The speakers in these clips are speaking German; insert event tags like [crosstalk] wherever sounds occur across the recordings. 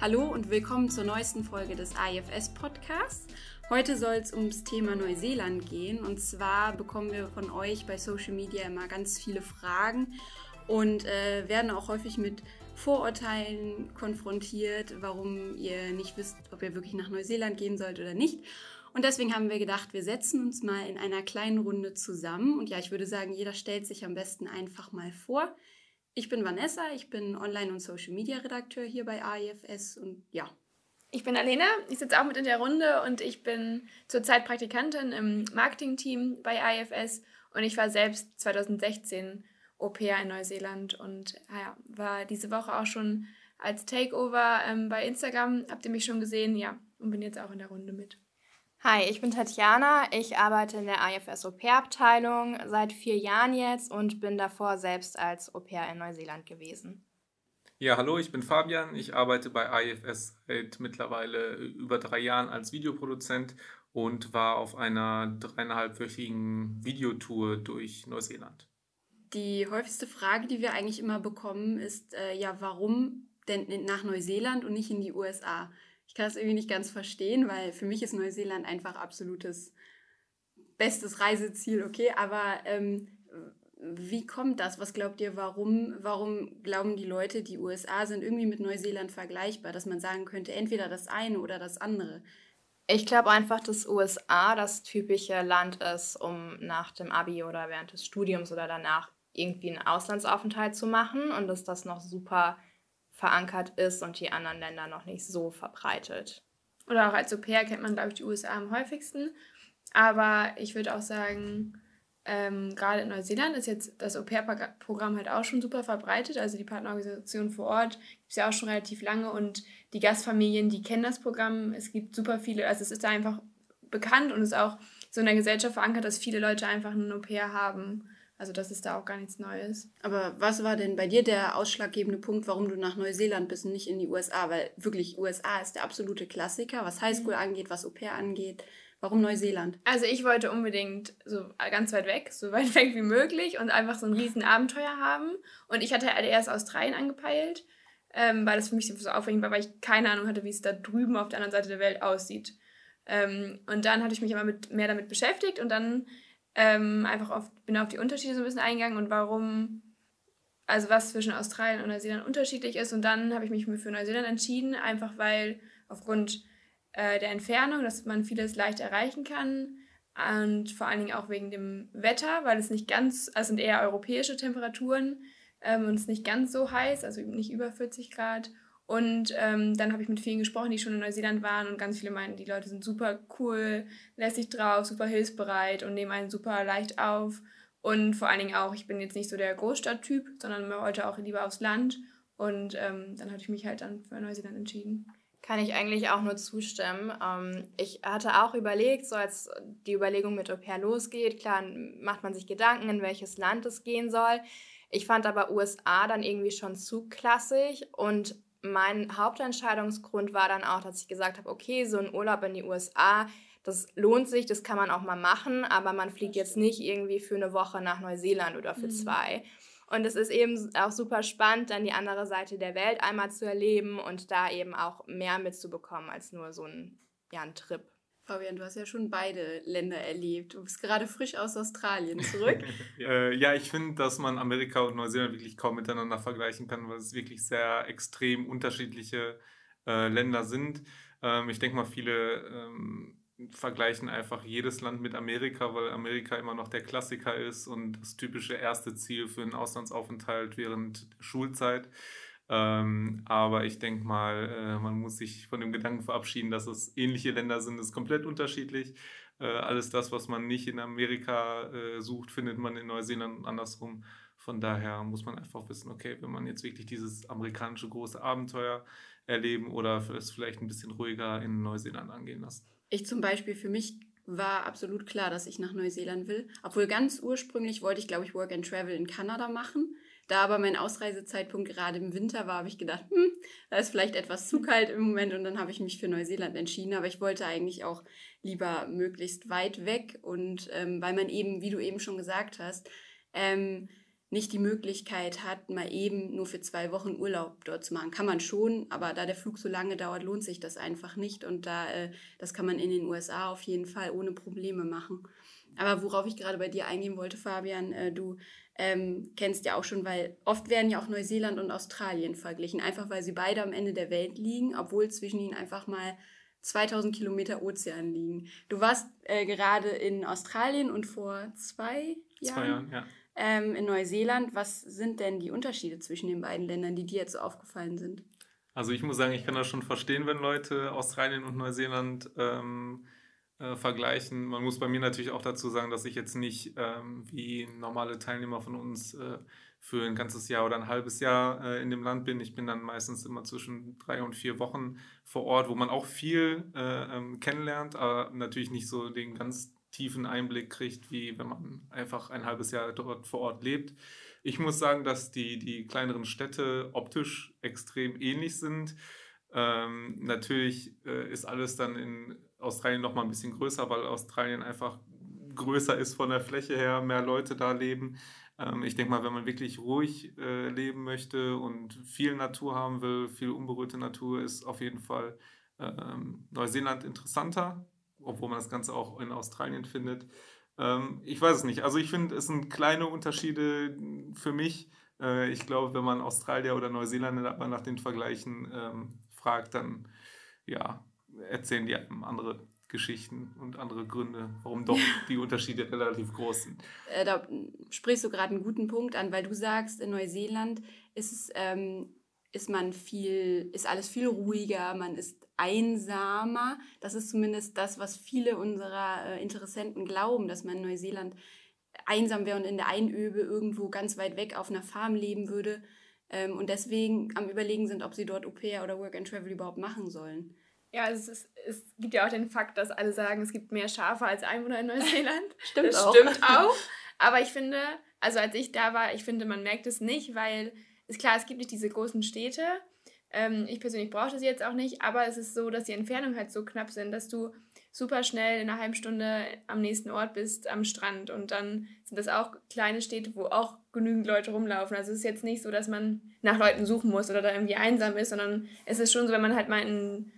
Hallo und willkommen zur neuesten Folge des AIFS Podcasts. Heute soll es ums Thema Neuseeland gehen und zwar bekommen wir von euch bei Social Media immer ganz viele Fragen und äh, werden auch häufig mit Vorurteilen konfrontiert, warum ihr nicht wisst, ob ihr wirklich nach Neuseeland gehen sollt oder nicht. Und deswegen haben wir gedacht, wir setzen uns mal in einer kleinen Runde zusammen. Und ja, ich würde sagen, jeder stellt sich am besten einfach mal vor. Ich bin Vanessa, ich bin Online- und Social-Media-Redakteur hier bei AIFS und ja. Ich bin Alena, ich sitze auch mit in der Runde und ich bin zurzeit Praktikantin im Marketing-Team bei AIFS und ich war selbst 2016 Au-pair in Neuseeland und ja, war diese Woche auch schon als Takeover ähm, bei Instagram, habt ihr mich schon gesehen, ja, und bin jetzt auch in der Runde mit. Hi, ich bin Tatjana. Ich arbeite in der IFS Au pair-Abteilung seit vier Jahren jetzt und bin davor selbst als Au pair in Neuseeland gewesen. Ja, hallo, ich bin Fabian. Ich arbeite bei IFS seit mittlerweile über drei Jahren als Videoproduzent und war auf einer dreieinhalbwöchigen Videotour durch Neuseeland. Die häufigste Frage, die wir eigentlich immer bekommen, ist äh, ja, warum denn nach Neuseeland und nicht in die USA? Ich kann das irgendwie nicht ganz verstehen, weil für mich ist Neuseeland einfach absolutes bestes Reiseziel, okay, aber ähm, wie kommt das? Was glaubt ihr, warum, warum glauben die Leute, die USA sind irgendwie mit Neuseeland vergleichbar, dass man sagen könnte, entweder das eine oder das andere? Ich glaube einfach, dass USA das typische Land ist, um nach dem Abi oder während des Studiums oder danach irgendwie einen Auslandsaufenthalt zu machen und dass das noch super verankert ist und die anderen Länder noch nicht so verbreitet. Oder auch als Au-pair kennt man, glaube ich, die USA am häufigsten. Aber ich würde auch sagen, ähm, gerade in Neuseeland ist jetzt das Au-pair-Programm halt auch schon super verbreitet. Also die Partnerorganisation vor Ort gibt es ja auch schon relativ lange und die Gastfamilien, die kennen das Programm. Es gibt super viele, also es ist da einfach bekannt und ist auch so in der Gesellschaft verankert, dass viele Leute einfach ein Au-pair haben. Also das ist da auch gar nichts Neues. Aber was war denn bei dir der ausschlaggebende Punkt, warum du nach Neuseeland bist und nicht in die USA? Weil wirklich USA ist der absolute Klassiker, was Highschool mhm. angeht, was Au-pair angeht. Warum Neuseeland? Also ich wollte unbedingt so ganz weit weg, so [laughs] weit weg wie möglich und einfach so ein riesen Abenteuer haben. Und ich hatte halt erst Australien angepeilt, ähm, weil das für mich so aufregend war, weil ich keine Ahnung hatte, wie es da drüben auf der anderen Seite der Welt aussieht. Ähm, und dann hatte ich mich aber mit, mehr damit beschäftigt und dann ähm, einfach auf, bin auf die Unterschiede so ein bisschen eingegangen und warum, also was zwischen Australien und Neuseeland unterschiedlich ist. Und dann habe ich mich für Neuseeland entschieden, einfach weil aufgrund äh, der Entfernung, dass man vieles leicht erreichen kann und vor allen Dingen auch wegen dem Wetter, weil es nicht ganz, also sind eher europäische Temperaturen ähm, und es nicht ganz so heiß, also nicht über 40 Grad. Und ähm, dann habe ich mit vielen gesprochen, die schon in Neuseeland waren und ganz viele meinten, die Leute sind super cool, lässig drauf, super hilfsbereit und nehmen einen super leicht auf. Und vor allen Dingen auch, ich bin jetzt nicht so der Großstadttyp, sondern wollte auch lieber aufs Land. Und ähm, dann hatte ich mich halt dann für Neuseeland entschieden. Kann ich eigentlich auch nur zustimmen. Ähm, ich hatte auch überlegt, so als die Überlegung mit Au pair losgeht, klar macht man sich Gedanken, in welches Land es gehen soll. Ich fand aber USA dann irgendwie schon zu klassisch und mein Hauptentscheidungsgrund war dann auch, dass ich gesagt habe, okay, so ein Urlaub in die USA, das lohnt sich, das kann man auch mal machen, aber man fliegt jetzt nicht irgendwie für eine Woche nach Neuseeland oder für mhm. zwei. Und es ist eben auch super spannend, dann die andere Seite der Welt einmal zu erleben und da eben auch mehr mitzubekommen als nur so ein, ja, ein Trip. Fabian, du hast ja schon beide Länder erlebt. Du bist gerade frisch aus Australien zurück. [laughs] äh, ja, ich finde, dass man Amerika und Neuseeland wirklich kaum miteinander vergleichen kann, weil es wirklich sehr extrem unterschiedliche äh, Länder sind. Ähm, ich denke mal, viele ähm, vergleichen einfach jedes Land mit Amerika, weil Amerika immer noch der Klassiker ist und das typische erste Ziel für einen Auslandsaufenthalt während Schulzeit. Ähm, aber ich denke mal, äh, man muss sich von dem Gedanken verabschieden, dass es ähnliche Länder sind, ist komplett unterschiedlich. Äh, alles das, was man nicht in Amerika äh, sucht, findet man in Neuseeland und andersrum. Von daher muss man einfach wissen, okay, wenn man jetzt wirklich dieses amerikanische große Abenteuer erleben oder es vielleicht ein bisschen ruhiger in Neuseeland angehen lassen. Ich zum Beispiel für mich war absolut klar, dass ich nach Neuseeland will. Obwohl ganz ursprünglich wollte ich, glaube ich, Work and Travel in Kanada machen. Da aber mein Ausreisezeitpunkt gerade im Winter war, habe ich gedacht, hm, da ist vielleicht etwas zu kalt im Moment und dann habe ich mich für Neuseeland entschieden. Aber ich wollte eigentlich auch lieber möglichst weit weg und ähm, weil man eben, wie du eben schon gesagt hast, ähm, nicht die Möglichkeit hat, mal eben nur für zwei Wochen Urlaub dort zu machen. Kann man schon, aber da der Flug so lange dauert, lohnt sich das einfach nicht. Und da, äh, das kann man in den USA auf jeden Fall ohne Probleme machen. Aber worauf ich gerade bei dir eingehen wollte, Fabian, äh, du ähm, kennst ja auch schon, weil oft werden ja auch Neuseeland und Australien verglichen, einfach weil sie beide am Ende der Welt liegen, obwohl zwischen ihnen einfach mal 2000 Kilometer Ozean liegen. Du warst äh, gerade in Australien und vor zwei Jahren, zwei Jahren ja. ähm, in Neuseeland. Was sind denn die Unterschiede zwischen den beiden Ländern, die dir jetzt so aufgefallen sind? Also ich muss sagen, ich kann das schon verstehen, wenn Leute Australien und Neuseeland ähm, äh, vergleichen. Man muss bei mir natürlich auch dazu sagen, dass ich jetzt nicht ähm, wie normale Teilnehmer von uns äh, für ein ganzes Jahr oder ein halbes Jahr äh, in dem Land bin. Ich bin dann meistens immer zwischen drei und vier Wochen vor Ort, wo man auch viel äh, ähm, kennenlernt, aber natürlich nicht so den ganz tiefen Einblick kriegt, wie wenn man einfach ein halbes Jahr dort vor Ort lebt. Ich muss sagen, dass die, die kleineren Städte optisch extrem ähnlich sind. Ähm, natürlich äh, ist alles dann in Australien noch mal ein bisschen größer, weil Australien einfach größer ist von der Fläche her, mehr Leute da leben. Ähm, ich denke mal, wenn man wirklich ruhig äh, leben möchte und viel Natur haben will, viel unberührte Natur, ist auf jeden Fall ähm, Neuseeland interessanter, obwohl man das Ganze auch in Australien findet. Ähm, ich weiß es nicht. Also ich finde, es sind kleine Unterschiede für mich. Äh, ich glaube, wenn man Australier oder Neuseeländer nach den Vergleichen fragt, dann ja, erzählen die andere Geschichten und andere Gründe, warum doch [laughs] die Unterschiede relativ groß sind. Äh, da sprichst du gerade einen guten Punkt an, weil du sagst, in Neuseeland ist es, ähm, ist man viel, ist alles viel ruhiger, man ist einsamer. Das ist zumindest das, was viele unserer äh, Interessenten glauben, dass man in Neuseeland einsam wäre und in der Einöbe irgendwo ganz weit weg auf einer Farm leben würde ähm, und deswegen am Überlegen sind, ob sie dort Au pair oder Work and Travel überhaupt machen sollen. Ja, es, ist, es gibt ja auch den Fakt, dass alle sagen, es gibt mehr Schafe als Einwohner in Neuseeland. [laughs] stimmt das auch. stimmt [laughs] auch. Aber ich finde, also als ich da war, ich finde, man merkt es nicht, weil ist klar, es gibt nicht diese großen Städte. Ähm, ich persönlich brauche sie jetzt auch nicht, aber es ist so, dass die Entfernungen halt so knapp sind, dass du super schnell in einer halben Stunde am nächsten Ort bist, am Strand. Und dann sind das auch kleine Städte, wo auch genügend Leute rumlaufen. Also es ist jetzt nicht so, dass man nach Leuten suchen muss oder da irgendwie einsam ist, sondern es ist schon so, wenn man halt mal in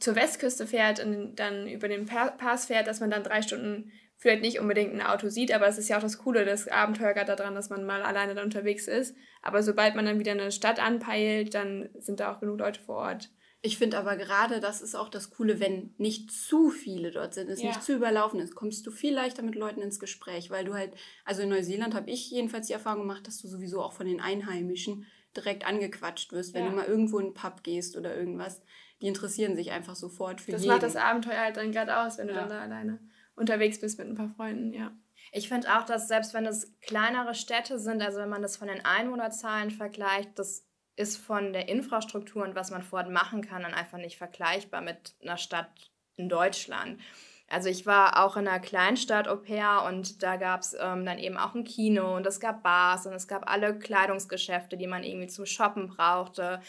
zur Westküste fährt und dann über den Pass fährt, dass man dann drei Stunden vielleicht nicht unbedingt ein Auto sieht, aber es ist ja auch das Coole, das Abenteuer gerade daran, dass man mal alleine da unterwegs ist. Aber sobald man dann wieder eine Stadt anpeilt, dann sind da auch genug Leute vor Ort. Ich finde aber gerade, das ist auch das Coole, wenn nicht zu viele dort sind, es ja. nicht zu überlaufen ist, kommst du viel leichter mit Leuten ins Gespräch, weil du halt, also in Neuseeland habe ich jedenfalls die Erfahrung gemacht, dass du sowieso auch von den Einheimischen direkt angequatscht wirst, wenn ja. du mal irgendwo in einen Pub gehst oder irgendwas die interessieren sich einfach sofort für das jeden. Das macht das Abenteuer halt dann gerade aus, wenn du ja. dann da alleine unterwegs bist mit ein paar Freunden, ja. Ich finde auch, dass selbst wenn es kleinere Städte sind, also wenn man das von den Einwohnerzahlen vergleicht, das ist von der Infrastruktur und was man vor Ort machen kann, dann einfach nicht vergleichbar mit einer Stadt in Deutschland. Also ich war auch in einer Kleinstadt Au pair und da gab es ähm, dann eben auch ein Kino und es gab Bars und es gab alle Kleidungsgeschäfte, die man irgendwie zum Shoppen brauchte.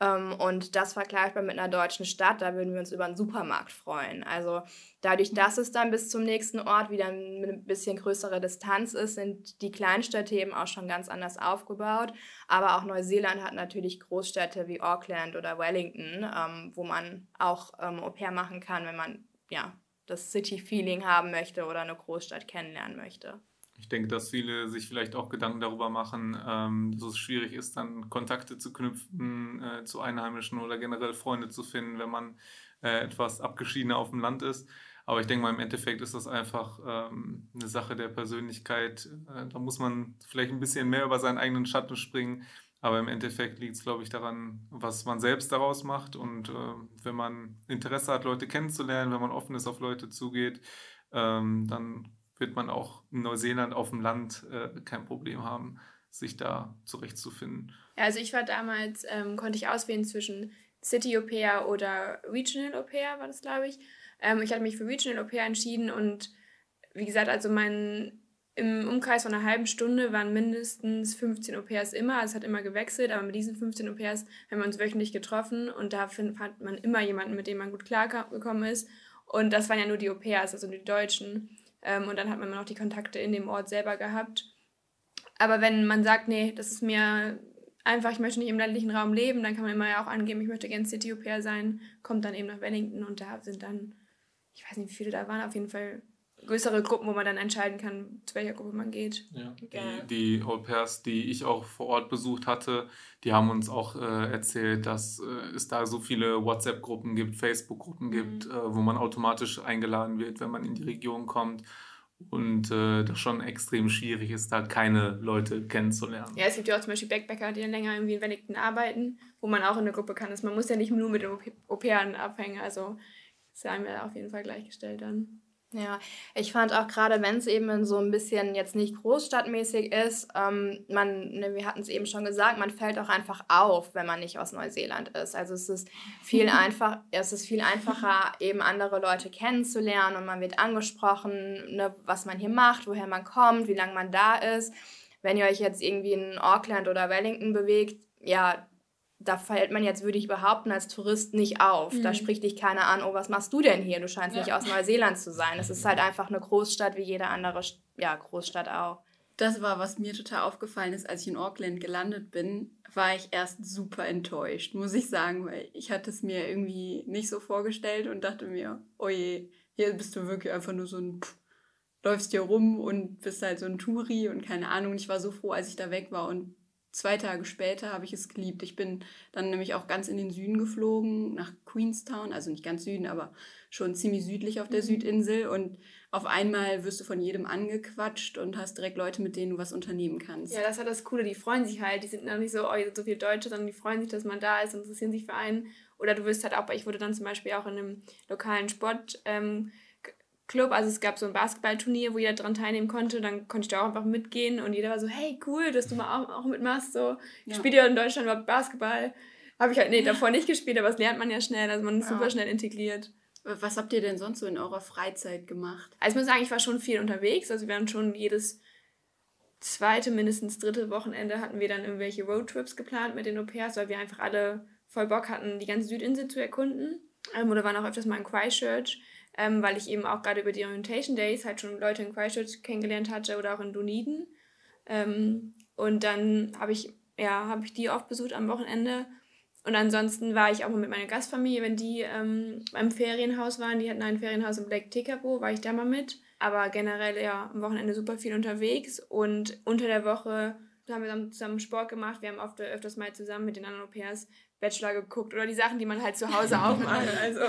Ähm, und das vergleichbar mit einer deutschen Stadt, da würden wir uns über einen Supermarkt freuen. Also dadurch, dass es dann bis zum nächsten Ort wieder eine bisschen größere Distanz ist, sind die Kleinstädte eben auch schon ganz anders aufgebaut. Aber auch Neuseeland hat natürlich Großstädte wie Auckland oder Wellington, ähm, wo man auch ähm, Au pair machen kann, wenn man ja das City-Feeling haben möchte oder eine Großstadt kennenlernen möchte. Ich denke, dass viele sich vielleicht auch Gedanken darüber machen, ähm, dass es schwierig ist, dann Kontakte zu knüpfen äh, zu Einheimischen oder generell Freunde zu finden, wenn man äh, etwas abgeschiedener auf dem Land ist. Aber ich denke mal, im Endeffekt ist das einfach ähm, eine Sache der Persönlichkeit. Äh, da muss man vielleicht ein bisschen mehr über seinen eigenen Schatten springen. Aber im Endeffekt liegt es, glaube ich, daran, was man selbst daraus macht. Und äh, wenn man Interesse hat, Leute kennenzulernen, wenn man offen ist, auf Leute zugeht, ähm, dann wird man auch in Neuseeland auf dem Land äh, kein Problem haben, sich da zurechtzufinden. Ja, also ich war damals, ähm, konnte ich auswählen zwischen City Au pair oder Regional Au pair, war das, glaube ich. Ähm, ich hatte mich für Regional Au pair entschieden und wie gesagt, also mein im Umkreis von einer halben Stunde waren mindestens 15 Au pairs immer. Es hat immer gewechselt, aber mit diesen 15 Au pairs haben wir uns wöchentlich getroffen und da fand man immer jemanden, mit dem man gut klargekommen ist. Und das waren ja nur die Au pairs, also die Deutschen. Ähm, und dann hat man noch die Kontakte in dem Ort selber gehabt. Aber wenn man sagt, nee, das ist mir einfach, ich möchte nicht im ländlichen Raum leben, dann kann man immer ja auch angeben, ich möchte gerne City Au pair sein, kommt dann eben nach Wellington und da sind dann, ich weiß nicht, wie viele da waren, auf jeden Fall größere Gruppen, wo man dann entscheiden kann, zu welcher Gruppe man geht. Ja. Die, die Au pairs, die ich auch vor Ort besucht hatte, die haben uns auch äh, erzählt, dass äh, es da so viele WhatsApp-Gruppen gibt, Facebook-Gruppen mhm. gibt, äh, wo man automatisch eingeladen wird, wenn man in die Region kommt. Und äh, das schon extrem schwierig ist, da keine Leute kennenzulernen. Ja, es gibt ja auch zum Beispiel Backpacker, die dann länger irgendwie in Wellington arbeiten, wo man auch in der Gruppe kann. man muss ja nicht nur mit den Au-pairen abhängen. Also ja einem ja auf jeden Fall gleichgestellt dann. Ja, ich fand auch gerade, wenn es eben so ein bisschen jetzt nicht großstadtmäßig ist, ähm, man, ne, wir hatten es eben schon gesagt, man fällt auch einfach auf, wenn man nicht aus Neuseeland ist. Also es ist viel [laughs] einfach, es ist viel einfacher, eben andere Leute kennenzulernen und man wird angesprochen, ne, was man hier macht, woher man kommt, wie lange man da ist. Wenn ihr euch jetzt irgendwie in Auckland oder Wellington bewegt, ja, da fällt man jetzt, würde ich behaupten, als Tourist nicht auf. Mhm. Da spricht dich keiner an, oh, was machst du denn hier? Du scheinst ja. nicht aus Neuseeland zu sein. Es ist halt einfach eine Großstadt wie jede andere ja, Großstadt auch. Das war, was mir total aufgefallen ist, als ich in Auckland gelandet bin, war ich erst super enttäuscht, muss ich sagen, weil ich hatte es mir irgendwie nicht so vorgestellt und dachte mir, oh je, hier bist du wirklich einfach nur so ein Pff, läufst hier rum und bist halt so ein Touri und keine Ahnung. Ich war so froh, als ich da weg war und zwei Tage später habe ich es geliebt. Ich bin dann nämlich auch ganz in den Süden geflogen, nach Queenstown, also nicht ganz Süden, aber schon ziemlich südlich auf der mhm. Südinsel. Und auf einmal wirst du von jedem angequatscht und hast direkt Leute, mit denen du was unternehmen kannst. Ja, das ist halt das Coole. Die freuen sich halt. Die sind dann nicht so, oh, hier sind so viele Deutsche, sondern die freuen sich, dass man da ist und interessieren sich für einen. Oder du wirst halt auch, ich wurde dann zum Beispiel auch in einem lokalen Sport. Ähm, Club, also es gab so ein Basketballturnier, wo jeder daran teilnehmen konnte, dann konnte ich da auch einfach mitgehen und jeder war so, hey, cool, dass du mal auch, auch mitmachst, so, ich ja. spiele ja in Deutschland überhaupt Basketball. Habe ich halt, nee, davor nicht gespielt, aber das lernt man ja schnell, also man ist ja. super schnell integriert. Was habt ihr denn sonst so in eurer Freizeit gemacht? Also ich muss sagen, ich war schon viel unterwegs, also wir haben schon jedes zweite, mindestens dritte Wochenende hatten wir dann irgendwelche Roadtrips geplant mit den Au-pairs, weil wir einfach alle voll Bock hatten, die ganze Südinsel zu erkunden. Ähm, oder waren auch öfters mal in Christchurch ähm, weil ich eben auch gerade über die Orientation Days halt schon Leute in Christchurch kennengelernt hatte oder auch in Dunedin. Ähm, und dann habe ich, ja, habe ich die oft besucht am Wochenende. Und ansonsten war ich auch mal mit meiner Gastfamilie, wenn die ähm, beim Ferienhaus waren. Die hatten ein Ferienhaus in Lake Tekapo, war ich da mal mit. Aber generell ja am Wochenende super viel unterwegs. Und unter der Woche haben wir zusammen Sport gemacht. Wir haben oft öfters mal zusammen mit den anderen Au-pairs Bachelor geguckt oder die Sachen, die man halt zu Hause [laughs] auch macht. Also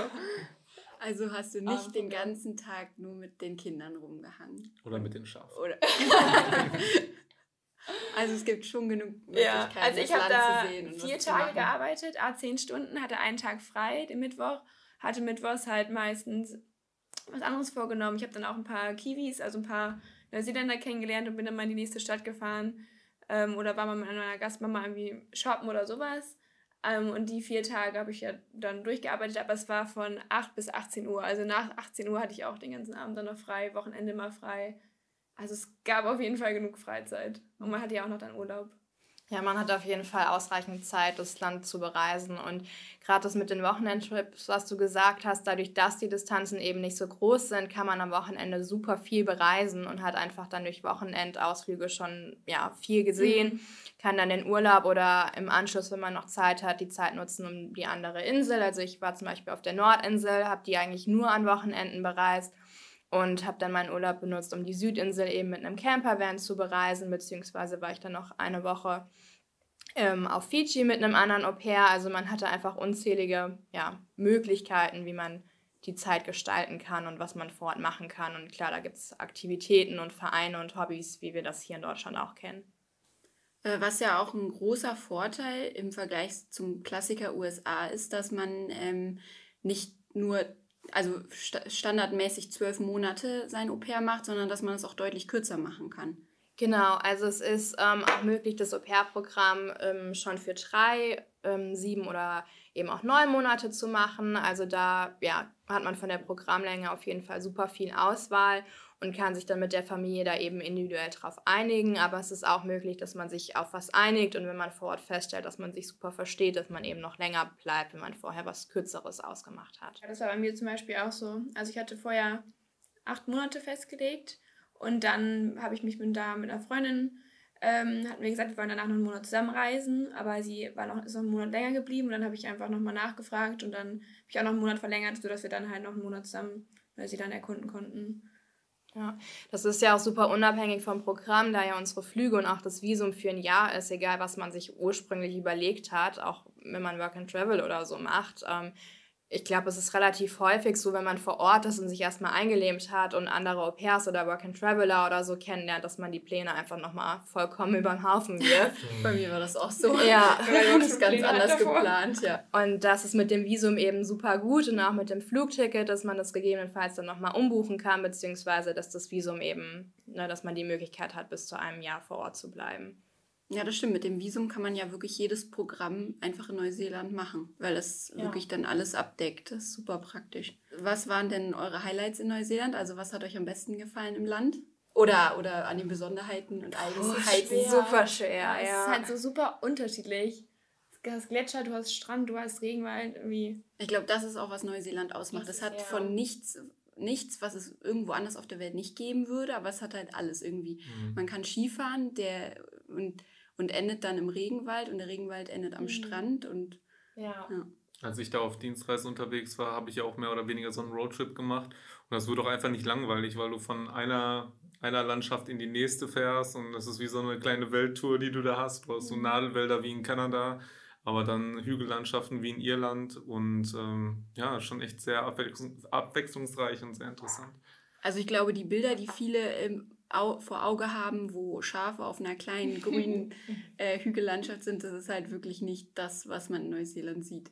also hast du nicht den ganzen Tag nur mit den Kindern rumgehangen. Oder mit den Schafen. Oder [laughs] also es gibt schon genug Möglichkeiten, ja, also ich habe da vier Tage gearbeitet, a zehn Stunden, hatte einen Tag frei, den Mittwoch, hatte Mittwochs halt meistens was anderes vorgenommen. Ich habe dann auch ein paar Kiwis, also ein paar Neuseeländer kennengelernt und bin dann mal in die nächste Stadt gefahren. Ähm, oder war mal mit einer Gastmama irgendwie shoppen oder sowas. Ähm, und die vier Tage habe ich ja dann durchgearbeitet, aber es war von 8 bis 18 Uhr. Also nach 18 Uhr hatte ich auch den ganzen Abend dann noch frei, Wochenende mal frei. Also es gab auf jeden Fall genug Freizeit. Und man hatte ja auch noch dann Urlaub. Ja, man hat auf jeden Fall ausreichend Zeit, das Land zu bereisen. Und gerade das mit den Wochenendtrips, was du gesagt hast, dadurch, dass die Distanzen eben nicht so groß sind, kann man am Wochenende super viel bereisen und hat einfach dann durch Wochenendausflüge schon ja, viel gesehen. Mhm. Kann dann den Urlaub oder im Anschluss, wenn man noch Zeit hat, die Zeit nutzen um die andere Insel. Also ich war zum Beispiel auf der Nordinsel, habe die eigentlich nur an Wochenenden bereist und habe dann meinen Urlaub benutzt, um die Südinsel eben mit einem Campervan zu bereisen, beziehungsweise war ich dann noch eine Woche ähm, auf Fiji mit einem anderen Au pair. Also man hatte einfach unzählige ja, Möglichkeiten, wie man die Zeit gestalten kann und was man vor Ort machen kann. Und klar, da gibt es Aktivitäten und Vereine und Hobbys, wie wir das hier in Deutschland auch kennen. Äh, was ja auch ein großer Vorteil im Vergleich zum Klassiker USA ist, dass man ähm, nicht nur also st standardmäßig zwölf Monate sein Au-pair macht, sondern dass man es auch deutlich kürzer machen kann. Genau, also es ist ähm, auch möglich, das Au-pair-Programm ähm, schon für drei, ähm, sieben oder eben auch neun Monate zu machen. Also da ja, hat man von der Programmlänge auf jeden Fall super viel Auswahl und kann sich dann mit der Familie da eben individuell drauf einigen. Aber es ist auch möglich, dass man sich auf was einigt und wenn man vor Ort feststellt, dass man sich super versteht, dass man eben noch länger bleibt, wenn man vorher was Kürzeres ausgemacht hat. Das war bei mir zum Beispiel auch so. Also ich hatte vorher acht Monate festgelegt und dann habe ich mich mit, da mit einer Freundin ähm, hatten wir gesagt, wir wollen danach noch einen Monat zusammenreisen, aber sie war noch, ist noch einen Monat länger geblieben und dann habe ich einfach nochmal nachgefragt und dann habe ich auch noch einen Monat verlängert, sodass wir dann halt noch einen Monat zusammen weil sie dann erkunden konnten. Ja, das ist ja auch super unabhängig vom Programm, da ja unsere Flüge und auch das Visum für ein Jahr ist, egal was man sich ursprünglich überlegt hat, auch wenn man Work and Travel oder so macht. Ähm, ich glaube, es ist relativ häufig so, wenn man vor Ort ist und sich erstmal eingelebt hat und andere Au-pairs oder Work-and-Traveler oder so kennenlernt, dass man die Pläne einfach nochmal vollkommen über den Haufen wirft. [laughs] Bei mir war das auch so. Ja, wir haben das ganz anders geplant, ja. Und das ist mit dem Visum eben super gut und auch mit dem Flugticket, dass man das gegebenenfalls dann nochmal umbuchen kann, beziehungsweise dass das Visum eben, ne, dass man die Möglichkeit hat, bis zu einem Jahr vor Ort zu bleiben. Ja, das stimmt. Mit dem Visum kann man ja wirklich jedes Programm einfach in Neuseeland machen, weil es ja. wirklich dann alles abdeckt. Das ist super praktisch. Was waren denn eure Highlights in Neuseeland? Also was hat euch am besten gefallen im Land? Oder, oder an den Besonderheiten und Eigenheiten? Oh, super schwer, ja. Es ist halt so super unterschiedlich. Du hast Gletscher, du hast Strand, du hast Regenwald, irgendwie. Ich glaube, das ist auch, was Neuseeland ausmacht. Es hat ja. von nichts nichts, was es irgendwo anders auf der Welt nicht geben würde, aber es hat halt alles irgendwie. Mhm. Man kann Skifahren, der und und endet dann im Regenwald und der Regenwald endet am mhm. Strand und ja. ja. Als ich da auf Dienstreise unterwegs war, habe ich ja auch mehr oder weniger so einen Roadtrip gemacht und das wurde auch einfach nicht langweilig, weil du von einer einer Landschaft in die nächste fährst und das ist wie so eine kleine Welttour, die du da hast. Du hast so mhm. Nadelwälder wie in Kanada, aber dann Hügellandschaften wie in Irland und ähm, ja, schon echt sehr abwechslungsreich und sehr interessant. Also ich glaube, die Bilder, die viele ähm, vor Auge haben, wo Schafe auf einer kleinen grünen [laughs] äh, Hügellandschaft sind, das ist halt wirklich nicht das, was man in Neuseeland sieht.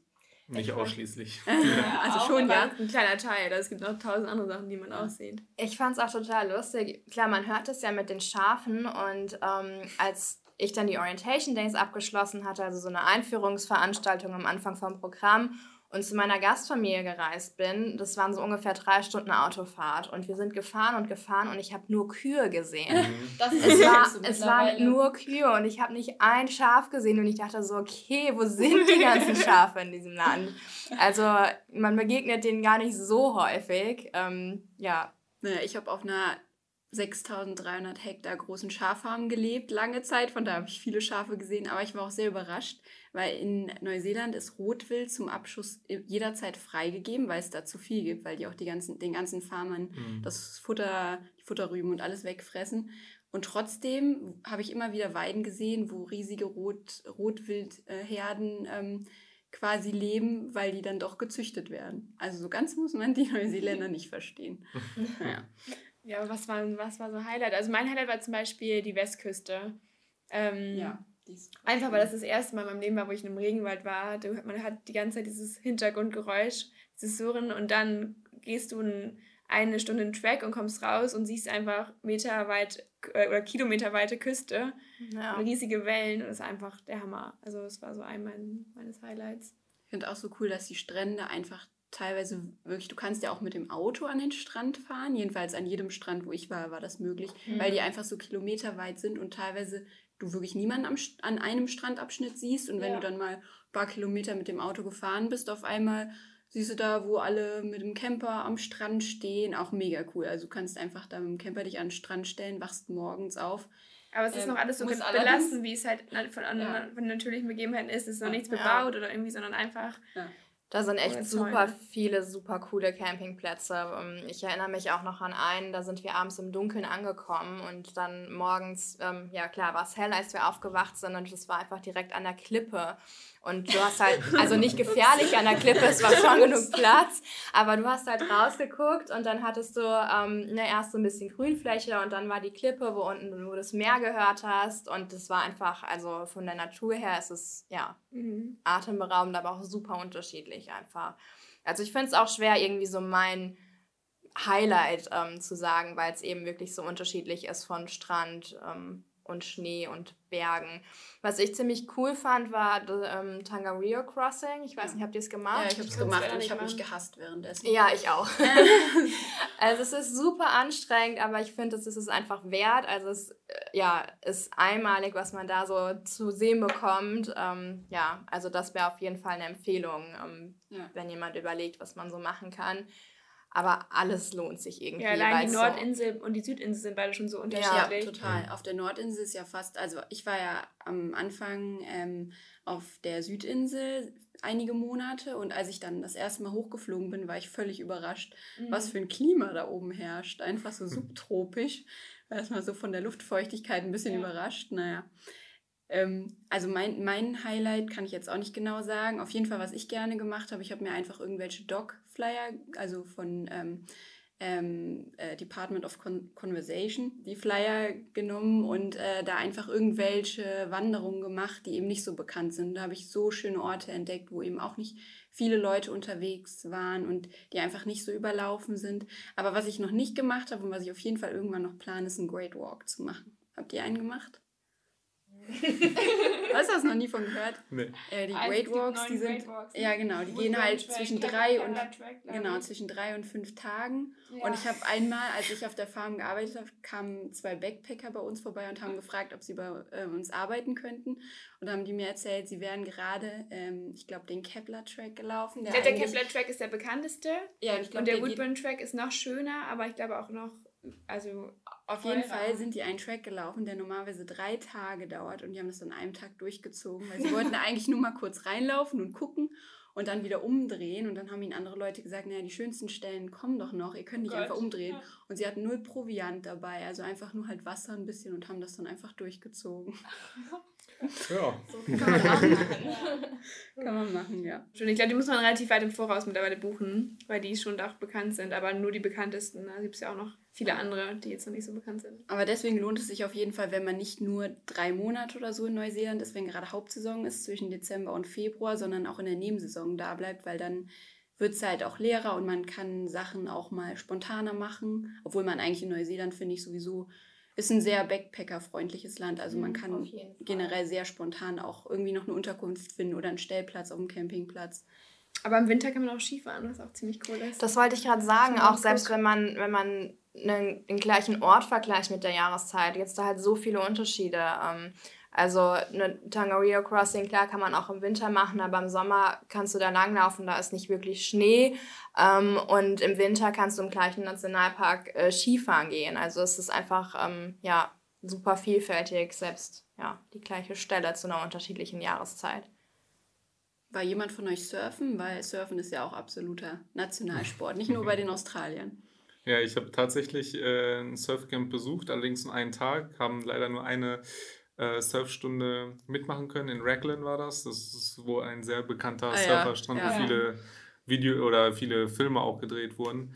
Nicht ausschließlich. [laughs] also schon, ja. Ein kleiner Teil. Es gibt noch tausend andere Sachen, die man auch sieht. Ich fand es auch total lustig. Klar, man hört es ja mit den Schafen und ähm, als ich dann die Orientation Days abgeschlossen hatte, also so eine Einführungsveranstaltung am Anfang vom Programm und zu meiner Gastfamilie gereist bin, das waren so ungefähr drei Stunden Autofahrt. Und wir sind gefahren und gefahren und ich habe nur Kühe gesehen. Mhm. Das ist es, war, es waren nur Kühe und ich habe nicht ein Schaf gesehen und ich dachte so, okay, wo sind die ganzen [laughs] Schafe in diesem Land? Also man begegnet denen gar nicht so häufig. Ähm, ja. Naja, ich habe auf einer 6300 Hektar großen Schaffarmen gelebt, lange Zeit. Von da habe ich viele Schafe gesehen, aber ich war auch sehr überrascht, weil in Neuseeland ist Rotwild zum Abschuss jederzeit freigegeben, weil es da zu viel gibt, weil die auch die ganzen, den ganzen Farmern mhm. das Futter, die Futterrüben und alles wegfressen. Und trotzdem habe ich immer wieder Weiden gesehen, wo riesige Rot, Rotwildherden ähm, quasi leben, weil die dann doch gezüchtet werden. Also so ganz muss man die Neuseeländer [laughs] nicht verstehen. [laughs] ja. Ja, aber was war, was war so Highlight? Also mein Highlight war zum Beispiel die Westküste. Ähm, ja. Einfach, weil das das erste Mal in meinem Leben war, wo ich in einem Regenwald war. Man hat die ganze Zeit dieses Hintergrundgeräusch, dieses Surren und dann gehst du eine Stunde in Track und kommst raus und siehst einfach meterweit äh, oder kilometerweite Küste ja. und riesige Wellen und das ist einfach der Hammer. Also das war so ein mein, meines Highlights. Ich finde auch so cool, dass die Strände einfach teilweise wirklich, du kannst ja auch mit dem Auto an den Strand fahren. Jedenfalls an jedem Strand, wo ich war, war das möglich, mhm. weil die einfach so kilometerweit sind und teilweise du wirklich niemanden am, an einem Strandabschnitt siehst. Und wenn ja. du dann mal ein paar Kilometer mit dem Auto gefahren bist, auf einmal siehst du da, wo alle mit dem Camper am Strand stehen. Auch mega cool. Also du kannst einfach da mit dem Camper dich an den Strand stellen, wachst morgens auf. Aber es ist ähm, noch alles so belassen, wie es halt von, ja. von natürlichen Begebenheiten ist. Es ist noch nichts bebaut oder irgendwie, sondern einfach ja. Da sind echt super viele, super coole Campingplätze. Ähm, ich erinnere mich auch noch an einen, da sind wir abends im Dunkeln angekommen und dann morgens, ähm, ja klar, war es hell, als wir aufgewacht sind und es war einfach direkt an der Klippe. Und du hast halt, also nicht gefährlich an der Klippe, es war schon genug Platz, aber du hast halt rausgeguckt und dann hattest du ähm, ne, erst so ein bisschen Grünfläche und dann war die Klippe, wo unten du das Meer gehört hast und das war einfach, also von der Natur her ist es, ja, mhm. atemberaubend, aber auch super unterschiedlich einfach. Also ich finde es auch schwer, irgendwie so mein Highlight ähm, zu sagen, weil es eben wirklich so unterschiedlich ist von Strand ähm, und Schnee und Bergen. Was ich ziemlich cool fand, war das ähm, Tangario Crossing. Ich weiß nicht, habt ihr es gemacht? Ja, ich habe es gemacht und ich habe mich gehasst währenddessen. Ja, ich auch. [laughs] also es ist super anstrengend, aber ich finde, es ist es einfach wert. Also es äh, ja, ist einmalig, was man da so zu sehen bekommt. Ähm, ja, also das wäre auf jeden Fall eine Empfehlung, ähm, ja. wenn jemand überlegt, was man so machen kann. Aber alles lohnt sich irgendwie. Ja, allein die Nordinsel so und die Südinsel sind beide schon so unterschiedlich. Ja, total. Auf der Nordinsel ist ja fast, also ich war ja am Anfang ähm, auf der Südinsel einige Monate und als ich dann das erste Mal hochgeflogen bin, war ich völlig überrascht, mhm. was für ein Klima da oben herrscht. Einfach so subtropisch. Erstmal so von der Luftfeuchtigkeit ein bisschen ja. überrascht. Naja. Ähm, also mein, mein Highlight kann ich jetzt auch nicht genau sagen. Auf jeden Fall, was ich gerne gemacht habe, ich habe mir einfach irgendwelche Dog-Flyer, also von ähm, ähm, äh, Department of Con Conversation, die Flyer genommen und äh, da einfach irgendwelche Wanderungen gemacht, die eben nicht so bekannt sind. Da habe ich so schöne Orte entdeckt, wo eben auch nicht viele Leute unterwegs waren und die einfach nicht so überlaufen sind. Aber was ich noch nicht gemacht habe und was ich auf jeden Fall irgendwann noch plane, ist einen Great Walk zu machen. Habt ihr einen gemacht? [laughs] Hast du das noch nie von gehört? Nee. Äh, die also Great Walks, die sind. Walks, ja, genau, die gehen halt Track, zwischen drei und Track, genau, zwischen drei und fünf Tagen. Ja. Und ich habe einmal, als ich auf der Farm gearbeitet habe, kamen zwei Backpacker bei uns vorbei und haben gefragt, ob sie bei äh, uns arbeiten könnten. Und dann haben die mir erzählt, sie wären gerade, ähm, ich glaube, den Kepler Track gelaufen. Der, der Kepler Track ist der bekannteste. Ja, ich glaub, und der, der Woodburn Track ist noch schöner, aber ich glaube auch noch also auf jeden Fall sind die einen Track gelaufen, der normalerweise drei Tage dauert und die haben das an einem Tag durchgezogen, weil sie wollten [laughs] eigentlich nur mal kurz reinlaufen und gucken und dann wieder umdrehen und dann haben ihnen andere Leute gesagt, naja, die schönsten Stellen kommen doch noch, ihr könnt nicht oh einfach umdrehen. Ja. Und sie hatten null Proviant dabei, also einfach nur halt Wasser ein bisschen und haben das dann einfach durchgezogen. [laughs] Ja. So kann man auch machen. [laughs] kann man machen, ja. Schon, ich glaube, die muss man relativ weit im Voraus mittlerweile buchen, weil die schon auch bekannt sind, aber nur die bekanntesten. Da gibt es ja auch noch viele andere, die jetzt noch nicht so bekannt sind. Aber deswegen lohnt es sich auf jeden Fall, wenn man nicht nur drei Monate oder so in Neuseeland ist, wenn gerade Hauptsaison ist, zwischen Dezember und Februar, sondern auch in der Nebensaison da bleibt, weil dann wird es halt auch leerer und man kann Sachen auch mal spontaner machen. Obwohl man eigentlich in Neuseeland, finde ich, sowieso ist ein sehr Backpacker-freundliches Land. Also man mhm, kann generell sehr spontan auch irgendwie noch eine Unterkunft finden oder einen Stellplatz auf dem Campingplatz. Aber im Winter kann man auch Skifahren, was auch ziemlich cool ist. Das wollte ich gerade sagen, auch selbst wenn man, wenn man einen, den gleichen Ort vergleicht mit der Jahreszeit, jetzt da halt so viele Unterschiede. Ähm, also eine Tangaria Crossing, klar, kann man auch im Winter machen, aber im Sommer kannst du da langlaufen, da ist nicht wirklich Schnee. Ähm, und im Winter kannst du im gleichen Nationalpark äh, Skifahren gehen. Also es ist einfach ähm, ja, super vielfältig, selbst ja, die gleiche Stelle zu einer unterschiedlichen Jahreszeit. War jemand von euch surfen? Weil Surfen ist ja auch absoluter Nationalsport, nicht nur bei [laughs] den Australiern. Ja, ich habe tatsächlich äh, ein Surfcamp besucht, allerdings nur einen Tag, haben leider nur eine äh, Surfstunde mitmachen können. In Raglan war das. Das ist, wo ein sehr bekannter ah, Surferstrand, ja. wo viele Video oder viele Filme auch gedreht wurden.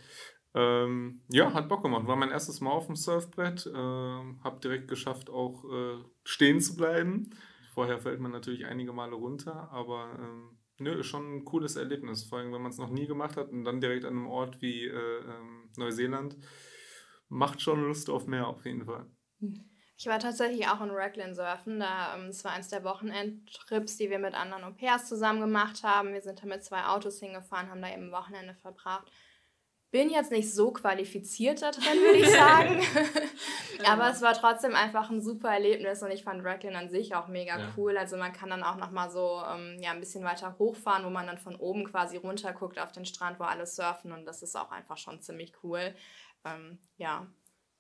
Ähm, ja, hat Bock gemacht. War mein erstes Mal auf dem Surfbrett. Äh, hab direkt geschafft, auch äh, stehen zu bleiben. Vorher fällt man natürlich einige Male runter, aber ähm, nö, ist schon ein cooles Erlebnis. Vor allem, wenn man es noch nie gemacht hat und dann direkt an einem Ort wie äh, ähm, Neuseeland. Macht schon Lust auf mehr auf jeden Fall. Ich war tatsächlich auch in Raglan surfen. Da, ähm, das war eins der Wochenendtrips, die wir mit anderen Au-pairs zusammen gemacht haben. Wir sind da mit zwei Autos hingefahren, haben da eben ein Wochenende verbracht. Bin jetzt nicht so qualifiziert da drin, würde ich [laughs] sagen. Aber es war trotzdem einfach ein super Erlebnis und ich fand Raglan an sich auch mega ja. cool. Also man kann dann auch nochmal so ähm, ja, ein bisschen weiter hochfahren, wo man dann von oben quasi runter guckt auf den Strand, wo alle surfen und das ist auch einfach schon ziemlich cool. Ähm, ja.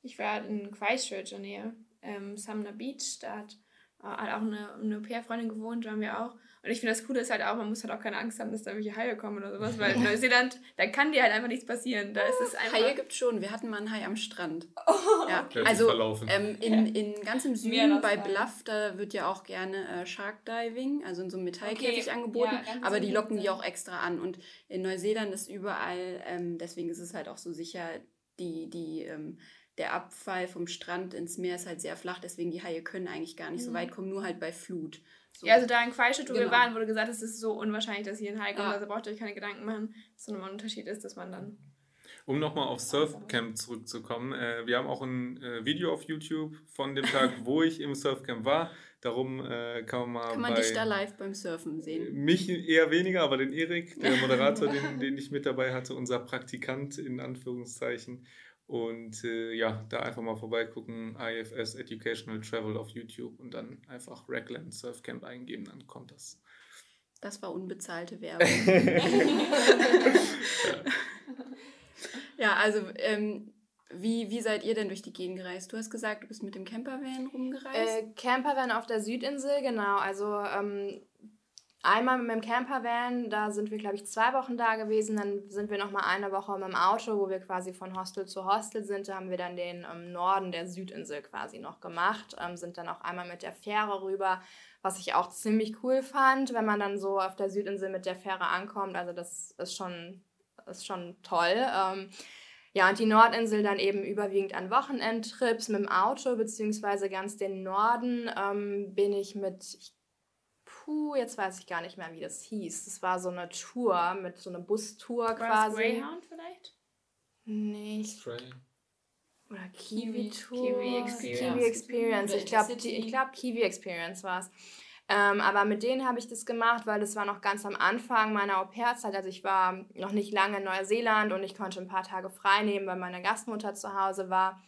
Ich war in Christchurch in der Nähe, ähm, Sumner Beach, da hat, äh, hat auch eine, eine Au-pair-Freundin gewohnt, da waren wir auch. Und ich finde, das Coole ist halt auch, man muss halt auch keine Angst haben, dass da welche Haie kommen oder sowas, weil [laughs] in Neuseeland, da kann dir halt einfach nichts passieren. Da ist es einfach Haie gibt es schon. Wir hatten mal einen Hai am Strand. [laughs] Oh, ja. Also ähm, in, in ganz im Süden bei Bluff, da wird ja auch gerne äh, Shark Diving, also in so einem Metallkäfig okay. angeboten, ja, aber die locken die auch extra an. Und in Neuseeland ist überall, ähm, deswegen ist es halt auch so sicher, die, die ähm, der Abfall vom Strand ins Meer ist halt sehr flach, deswegen die Haie können eigentlich gar nicht mhm. so weit kommen, nur halt bei Flut. So. Ja, also da in Quaische, wo genau. wir waren, wurde gesagt, es ist so unwahrscheinlich, dass hier ein Hai kommt, ja. also braucht ihr euch keine Gedanken machen, dass so ein Unterschied ist, dass man dann... Um nochmal auf Surfcamp zurückzukommen, äh, wir haben auch ein äh, Video auf YouTube von dem Tag, [laughs] wo ich im Surfcamp war. Darum äh, kann man mal. Kann man dich da live beim Surfen sehen? Mich eher weniger, aber den Erik, der [laughs] Moderator, den, den ich mit dabei hatte, unser Praktikant in Anführungszeichen. Und äh, ja, da einfach mal vorbeigucken, IFS Educational Travel auf YouTube und dann einfach Raglan Surfcamp eingeben, dann kommt das. Das war unbezahlte [laughs] Werbung. ja, also ähm, wie, wie seid ihr denn durch die Gegend gereist? Du hast gesagt, du bist mit dem Campervan rumgereist. Äh, Campervan auf der Südinsel, genau. Also ähm, einmal mit dem Campervan, da sind wir, glaube ich, zwei Wochen da gewesen. Dann sind wir nochmal eine Woche mit dem Auto, wo wir quasi von Hostel zu Hostel sind. Da haben wir dann den ähm, Norden der Südinsel quasi noch gemacht. Ähm, sind dann auch einmal mit der Fähre rüber, was ich auch ziemlich cool fand, wenn man dann so auf der Südinsel mit der Fähre ankommt. Also das ist schon, ist schon toll. Ähm, ja, und die Nordinsel dann eben überwiegend an Wochenendtrips mit dem Auto, beziehungsweise ganz den Norden ähm, bin ich mit, ich, puh, jetzt weiß ich gar nicht mehr, wie das hieß. Das war so eine Tour, mit so einer Bustour War quasi. das Greyhound vielleicht? Nee. Oder Kiwi Kiwi- Tour. Kiwi Experience. Kiwi Experience. Ich glaube, glaub, Kiwi Experience war es. Ähm, aber mit denen habe ich das gemacht, weil das war noch ganz am Anfang meiner Au-pair-Zeit. Also ich war noch nicht lange in Neuseeland und ich konnte ein paar Tage frei nehmen, weil meine Gastmutter zu Hause war.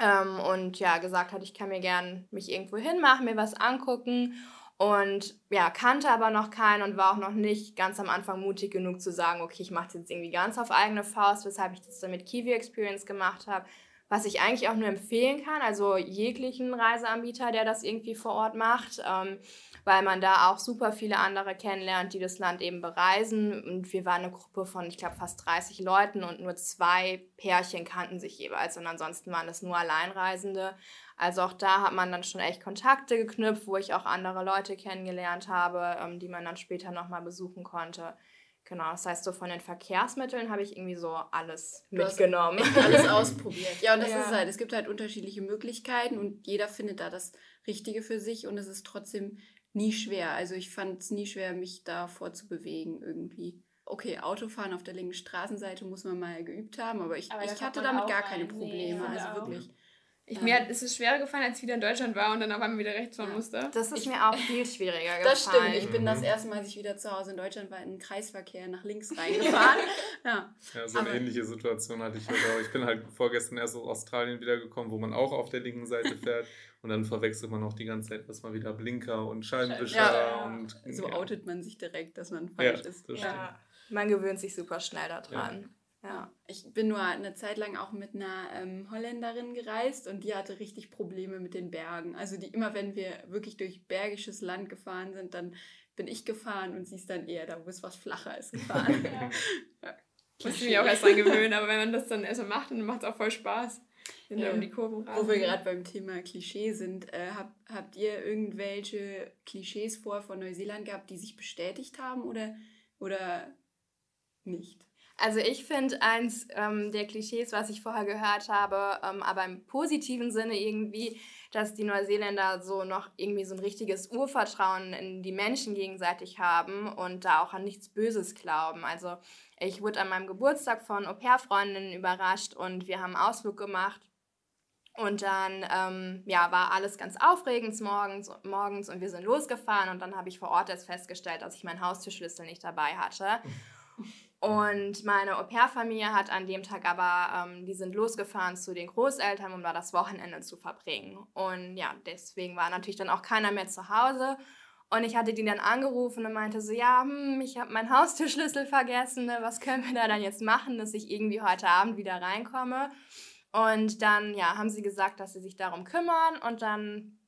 Ähm, und ja, gesagt hat, ich kann mir gern mich irgendwo hinmachen, mir was angucken. Und ja, kannte aber noch keinen und war auch noch nicht ganz am Anfang mutig genug zu sagen, okay, ich mache das jetzt irgendwie ganz auf eigene Faust, weshalb ich das dann mit Kiwi Experience gemacht habe. Was ich eigentlich auch nur empfehlen kann, also jeglichen Reiseanbieter, der das irgendwie vor Ort macht, ähm, weil man da auch super viele andere kennenlernt, die das Land eben bereisen. Und wir waren eine Gruppe von, ich glaube, fast 30 Leuten und nur zwei Pärchen kannten sich jeweils und ansonsten waren es nur Alleinreisende. Also auch da hat man dann schon echt Kontakte geknüpft, wo ich auch andere Leute kennengelernt habe, ähm, die man dann später nochmal besuchen konnte. Genau, das heißt, so von den Verkehrsmitteln habe ich irgendwie so alles Du mitgenommen. alles ausprobiert. [laughs] Ja, und das Ja. ist halt, es gibt halt unterschiedliche Möglichkeiten und jeder findet da das Richtige für sich und es ist trotzdem nie schwer. Also ich fand es nie schwer, mich da vorzubewegen irgendwie. Okay, Autofahren auf der linken Straßenseite muss man mal geübt haben, aber ich, Aber ich hatte damit gar keine. Nee, Probleme. finde also auch. Ich, Ja. Mir hat, es ist schwerer gefallen, als ich wieder in Deutschland war und dann auf einmal wieder rechts fahren Ja. musste. Das ist Ich- mir auch viel schwieriger [laughs] Das gefallen. stimmt. Ich bin das Mhm. erste Mal, als ich wieder zu Hause in Deutschland war, in den Kreisverkehr nach links [laughs] reingefahren. ja. Ja, so eine Aber- ähnliche Situation hatte ich heute auch. Ich bin halt vorgestern erst aus Australien wiedergekommen, wo man auch auf der linken Seite fährt. Und dann verwechselt man auch die ganze Zeit erstmal wieder Blinker und Scheibenwischer. Ja. und, So ja. outet man sich direkt, dass man falsch das ist. Ja, man gewöhnt sich super schnell daran. Ja. Ja, ich bin nur eine Zeit lang auch mit einer ähm, Holländerin gereist und die hatte richtig Probleme mit den Bergen. Also die immer, wenn wir wirklich durch bergisches Land gefahren sind, dann bin ich gefahren und sie ist dann eher da, wo es was flacher ist, gefahren. [laughs] Ja. Musste ich mich auch erst dran gewöhnen, aber wenn man das dann erstmal macht, dann macht es auch voll Spaß. Wenn Ja. um die Kurven Wo wir gerade beim Thema Klischee sind, äh, hab, habt ihr irgendwelche Klischees vor von Neuseeland gehabt, die sich bestätigt haben oder, oder nicht? Also ich finde eins ähm, der Klischees, was ich vorher gehört habe, ähm, aber im positiven Sinne irgendwie, dass die Neuseeländer so noch irgendwie so ein richtiges Urvertrauen in die Menschen gegenseitig haben und da auch an nichts Böses glauben. Also ich wurde an meinem Geburtstag von Au-pair-Freundinnen überrascht und wir haben einen Ausflug gemacht. Und dann ähm, ja, war alles ganz aufregend morgens, morgens und wir sind losgefahren und dann habe ich vor Ort erst festgestellt, dass ich meinen Haustürschlüssel nicht dabei hatte. Und meine Au-pair-Familie hat an dem Tag aber, ähm, die sind losgefahren zu den Großeltern, um da das Wochenende zu verbringen. Und ja, deswegen war natürlich dann auch keiner mehr zu Hause. Und ich hatte die dann angerufen und meinte so, ja, hm, ich habe meinen Haustürschlüssel vergessen, ne? was können wir da dann jetzt machen, dass ich irgendwie heute Abend wieder reinkomme? Und dann, ja, haben sie gesagt, dass sie sich darum kümmern und dann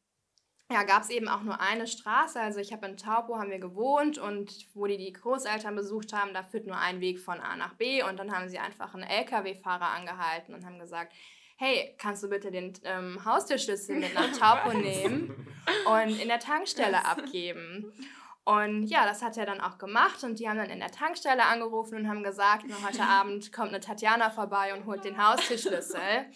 ja, gab es eben auch nur eine Straße. Also ich habe in Taupo haben wir gewohnt und wo die die Großeltern besucht haben, da führt nur ein Weg von A nach B und dann haben sie einfach einen LKW-Fahrer angehalten und haben gesagt, hey, kannst du bitte den ähm, Haustürschlüssel mit nach Taupo [laughs] nehmen und in der Tankstelle abgeben? Und ja, das hat er dann auch gemacht und die haben dann in der Tankstelle angerufen und haben gesagt, heute [laughs] Abend kommt eine Tatjana vorbei und holt den Haustürschlüssel.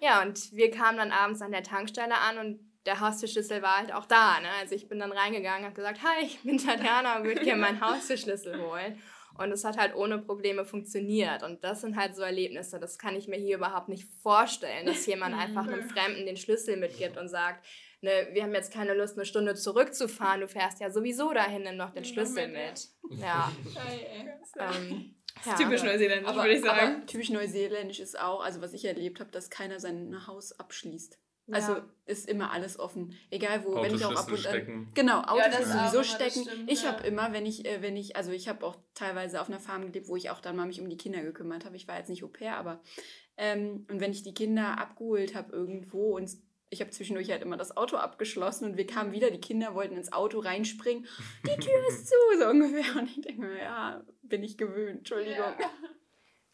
Ja, und wir kamen dann abends an der Tankstelle an und der Haustürschlüssel war halt auch da. Ne? Also ich bin dann reingegangen und habe gesagt, hi, ich bin Tatjana und würde gerne meinen [laughs] Haustürschlüssel holen. Und es hat halt ohne Probleme funktioniert. Und das sind halt so Erlebnisse, das kann ich mir hier überhaupt nicht vorstellen, dass jemand [laughs] einfach einem Fremden den Schlüssel mitgibt und sagt, ne, wir haben jetzt keine Lust, eine Stunde zurückzufahren, du fährst ja sowieso dahin, nimm doch den Schlüssel mit, mit. [laughs] Ja, Das ähm, ist ja. typisch neuseeländisch, Aber, würde ich sagen. aber typisch neuseeländisch ist auch, also was ich erlebt habe, dass keiner sein Haus abschließt. Also ist immer alles offen. Egal wo, wenn ich auch ab und Autoschlüssel an. stecken. Genau, Ja, Autoschlüssel das auch sowieso stecken. stimmt, ich ja. habe immer, wenn ich, äh, wenn ich, also ich habe auch teilweise auf einer Farm gelebt, wo ich auch dann mal mich um die Kinder gekümmert habe. Ich war jetzt nicht Au pair, aber ähm, und wenn ich die Kinder abgeholt habe irgendwo und ich habe zwischendurch halt immer das Auto abgeschlossen und wir kamen wieder, die Kinder wollten ins Auto reinspringen. Die Tür ist [laughs] zu, so ungefähr. Und ich denke mir, ja, bin ich gewöhnt, Entschuldigung. Ja.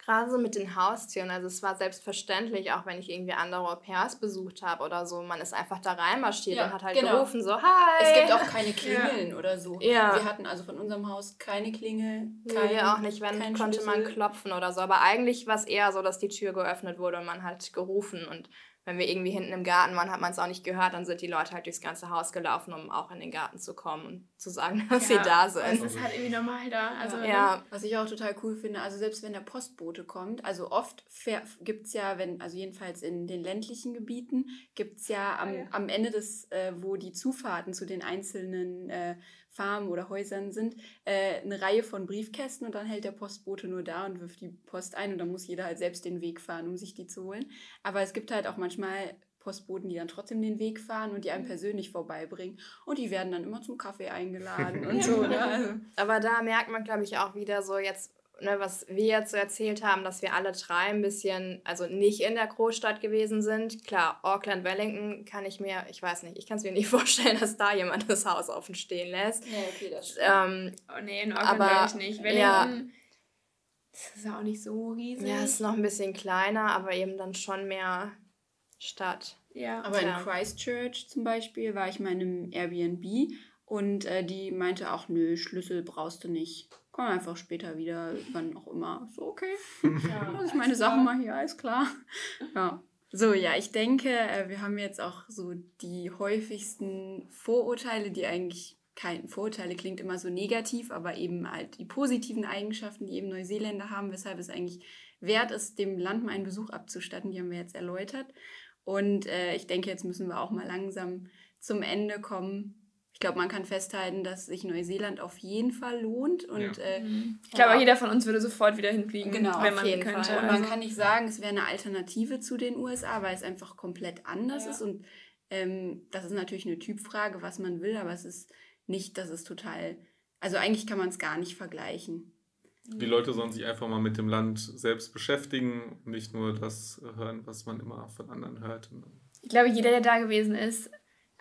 Gerade so mit den Haustieren, also es war selbstverständlich, auch wenn ich irgendwie andere Au pairs besucht habe oder so, man ist einfach da reinmarschiert Ja, und hat halt genau. gerufen, so, hi! Es gibt auch keine [laughs] Klingeln oder so. Ja. Wir hatten also von unserem Haus keine Klingel. Nee, kein- wir auch nicht, wenn konnte man Schlüssel. klopfen oder so. Aber eigentlich war es eher so, dass die Tür geöffnet wurde und man hat gerufen. Und wenn wir irgendwie hinten im Garten waren, hat man es auch nicht gehört. Dann sind die Leute halt durchs ganze Haus gelaufen, um auch in den Garten zu kommen und zu sagen, [laughs] dass sie da Es sind. ist halt irgendwie normal da. Also, Ja, Was ich auch total cool finde, also selbst wenn der Postbote kommt, also oft gibt es ja, wenn, also jedenfalls in den ländlichen Gebieten, gibt es ja am, ja. am Ende des, äh, wo die Zufahrten zu den einzelnen äh, Farmen oder Häusern sind, äh, eine Reihe von Briefkästen und dann hält der Postbote nur da und wirft die Post ein und dann muss jeder halt selbst den Weg fahren, um sich die zu holen. Aber es gibt halt auch manchmal Postboten, die dann trotzdem den Weg fahren und die einem persönlich vorbeibringen. Und die werden dann immer zum Kaffee eingeladen [laughs] und so. Ne? Also, aber da merkt man, glaube ich, auch wieder so jetzt, ne, was wir jetzt so erzählt haben, dass wir alle drei ein bisschen, also nicht in der Großstadt gewesen sind. Klar, Auckland, Wellington kann ich mir, ich weiß nicht, ich kann es mir nicht [laughs] vorstellen, dass da jemand das Haus offen stehen lässt. ja, okay, das Ähm, Oh nee, in Auckland Aber, ich nicht. Wellington, ja. das ist ja auch nicht so riesig. ja, es ist noch ein bisschen kleiner, aber eben dann schon mehr Stadt. Ja. Aber Ja. in Christchurch zum Beispiel war ich mal in einem Airbnb und äh, die meinte auch, nö, Schlüssel brauchst du nicht. Komm einfach später wieder, wann auch immer. So, okay. Lass ich meine Sachen mal hier, alles klar. Ja. So, ja, ich denke, äh, wir haben jetzt auch so die häufigsten Vorurteile, die eigentlich kein Vorurteile klingt immer so negativ, aber eben halt die positiven Eigenschaften, die eben Neuseeländer haben, weshalb es eigentlich wert ist, dem Land mal einen Besuch abzustatten, die haben wir jetzt erläutert. Und äh, ich denke, jetzt müssen wir auch mal langsam zum Ende kommen. Ich glaube, man kann festhalten, dass sich Neuseeland auf jeden Fall lohnt. Und Ja. äh, Ich glaube, Ja. jeder von uns würde sofort wieder hinfliegen, Genau, wenn man könnte. Fall. und Also, man kann nicht sagen, es wäre eine Alternative zu den USA, weil es einfach komplett anders Ja. ist. Und ähm, das ist natürlich eine Typfrage, was man will, aber es ist nicht, dass es total. Also eigentlich kann man es gar nicht vergleichen. Die Leute sollen sich einfach mal mit dem Land selbst beschäftigen und nicht nur das hören, was man immer von anderen hört. ich glaube, jeder, der da gewesen ist,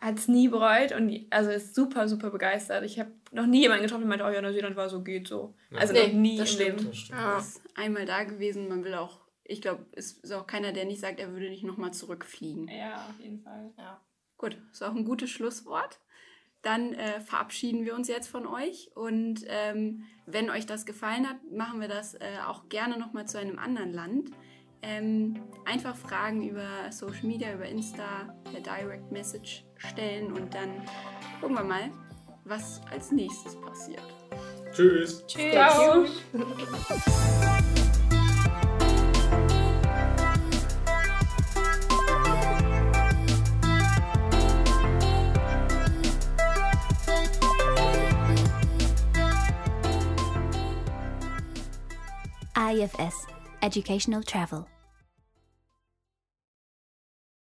hat es nie bereut und also ist super, super begeistert. Ich habe noch nie jemanden getroffen, der meinte, oh ja, Neuseeland war so, geht so. Ja. Also Nee, noch nie das im stimmt. Leben. Das stimmt. Ja. Ist einmal da gewesen, man will auch. Ich glaube, es ist auch keiner, der nicht sagt, er würde nicht nochmal zurückfliegen. Ja, auf jeden Fall. Gut, ist auch ein gutes Schlusswort. Dann äh, verabschieden wir uns jetzt von euch und ähm, wenn euch das gefallen hat, machen wir das äh, auch gerne nochmal zu einem anderen Land. Ähm, einfach Fragen über Social Media, über Insta, per Direct Message stellen und dann gucken wir mal, was als nächstes passiert. Tschüss! Tschüss. Ciao. IFS Educational Travel.